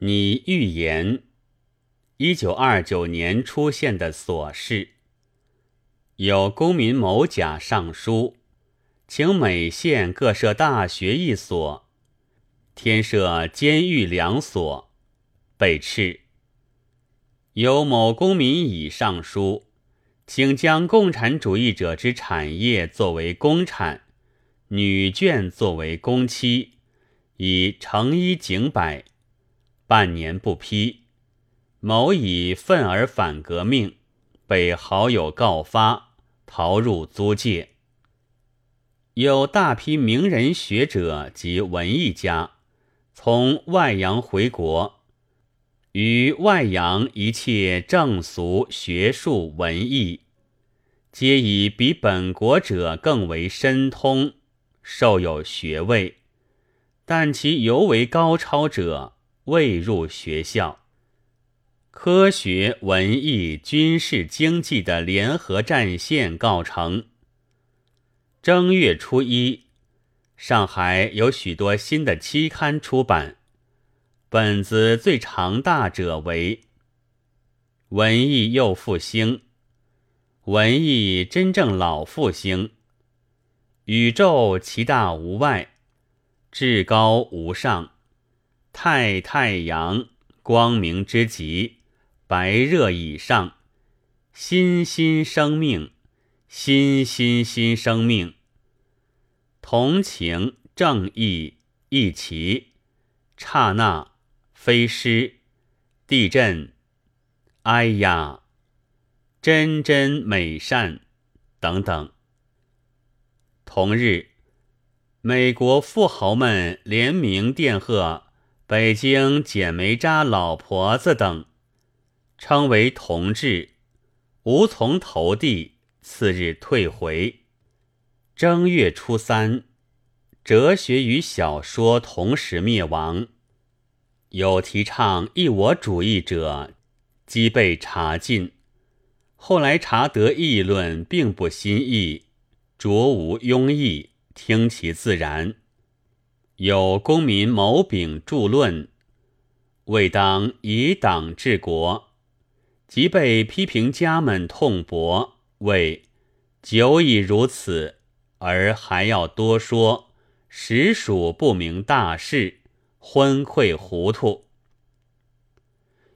拟预言一九二九年出现的琐事。有公民某甲上书，请每县各设大学一所，添设监狱两所，被斥。有某公民乙上书，请将共产主义者之产业作为公产，女眷作为公妻，以成衣景百，半年不批。某以愤而反革命，被好友告发。逃入租界，有大批名人学者及文艺家从外洋回国，于外洋一切正俗学术文艺，皆以比本国者更为深通，受有学位，但其尤为高超者未入学校。科学、文艺、军事、经济的联合战线告成。正月初一，上海有许多新的期刊出版，本子最长大者为《文艺又复兴》，文艺真正老复兴。宇宙其大无外，至高无上，太太阳光明之极。白热以上，新新生命，新新新生命。同情正义一齐，刹那飞失，地震，哎呀，真真美善等等。同日，美国富豪们联名电贺北京剪梅扎老婆子等。称为同志，无从投递。次日退回。正月初三，哲学与小说同时灭亡。有提倡一我主义者，即被查禁。后来查得议论并不新意，着无庸议，听其自然。有公民某丙著论，未当以党治国。即被批评家们痛驳，谓久已如此，而还要多说，实属不明大事，昏聩糊涂。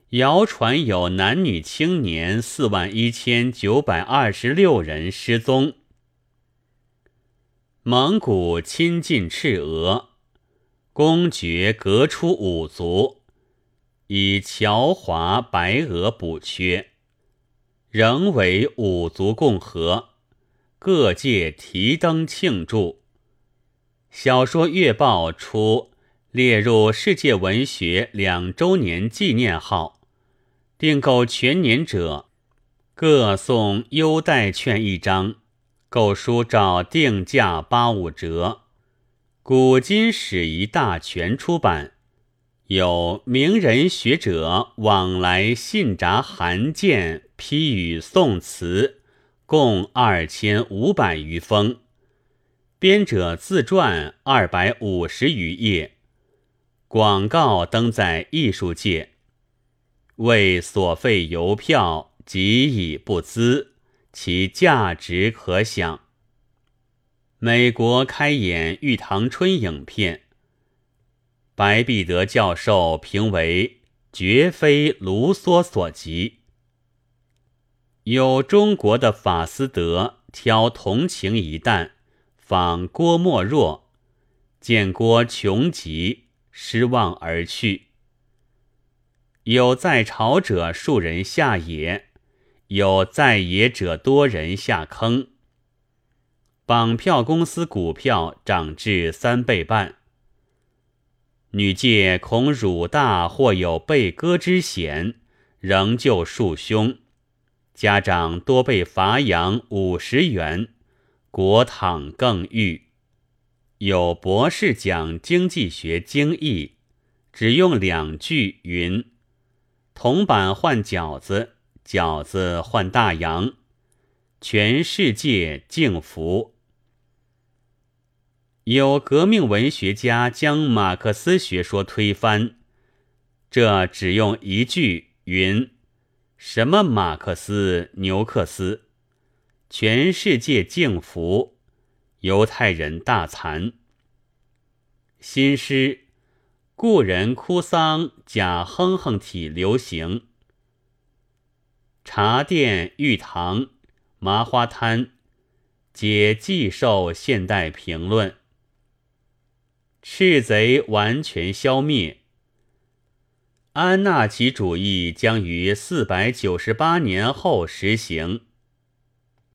谣传有男女青年四万一千九百二十六人失踪。蒙古亲近赤俄，公爵革出五族。以侨华白俄补缺，仍为五族共和，各界提灯庆祝。小说月报出列入世界文学两周年纪念号，订购全年者各送优待券一张，购书照定价八五折。古今史一大全出版。有名人学者往来信札函件批语宋词，共二千五百余封。编者自传二百五十余页。广告登在艺术界，为所费邮票极已不资，其价值可想。美国开演《玉堂春》影片。白璧德教授评为绝非卢梭所及。有中国的法斯德挑同情一担，访郭沫若，见郭穷极，失望而去。有在朝者数人下野，有在野者多人下坑。绑票公司股票涨至三倍半。女界恐乳大或有被割之险，仍旧束胸。家长多被罚洋五十元，国躺更郁。有博士讲经济学经义，只用两句云：铜板换饺子，饺子换大洋，全世界敬服。有革命文学家将马克思学说推翻，这只用一句云：什么马克思、牛克斯，全世界敬服，犹太人大残。新诗，故人哭丧，假哼哼体流行。茶店、玉堂、麻花摊，皆寄受现代评论。赤贼完全消灭。安纳奇主义将于四百九十八年后实行。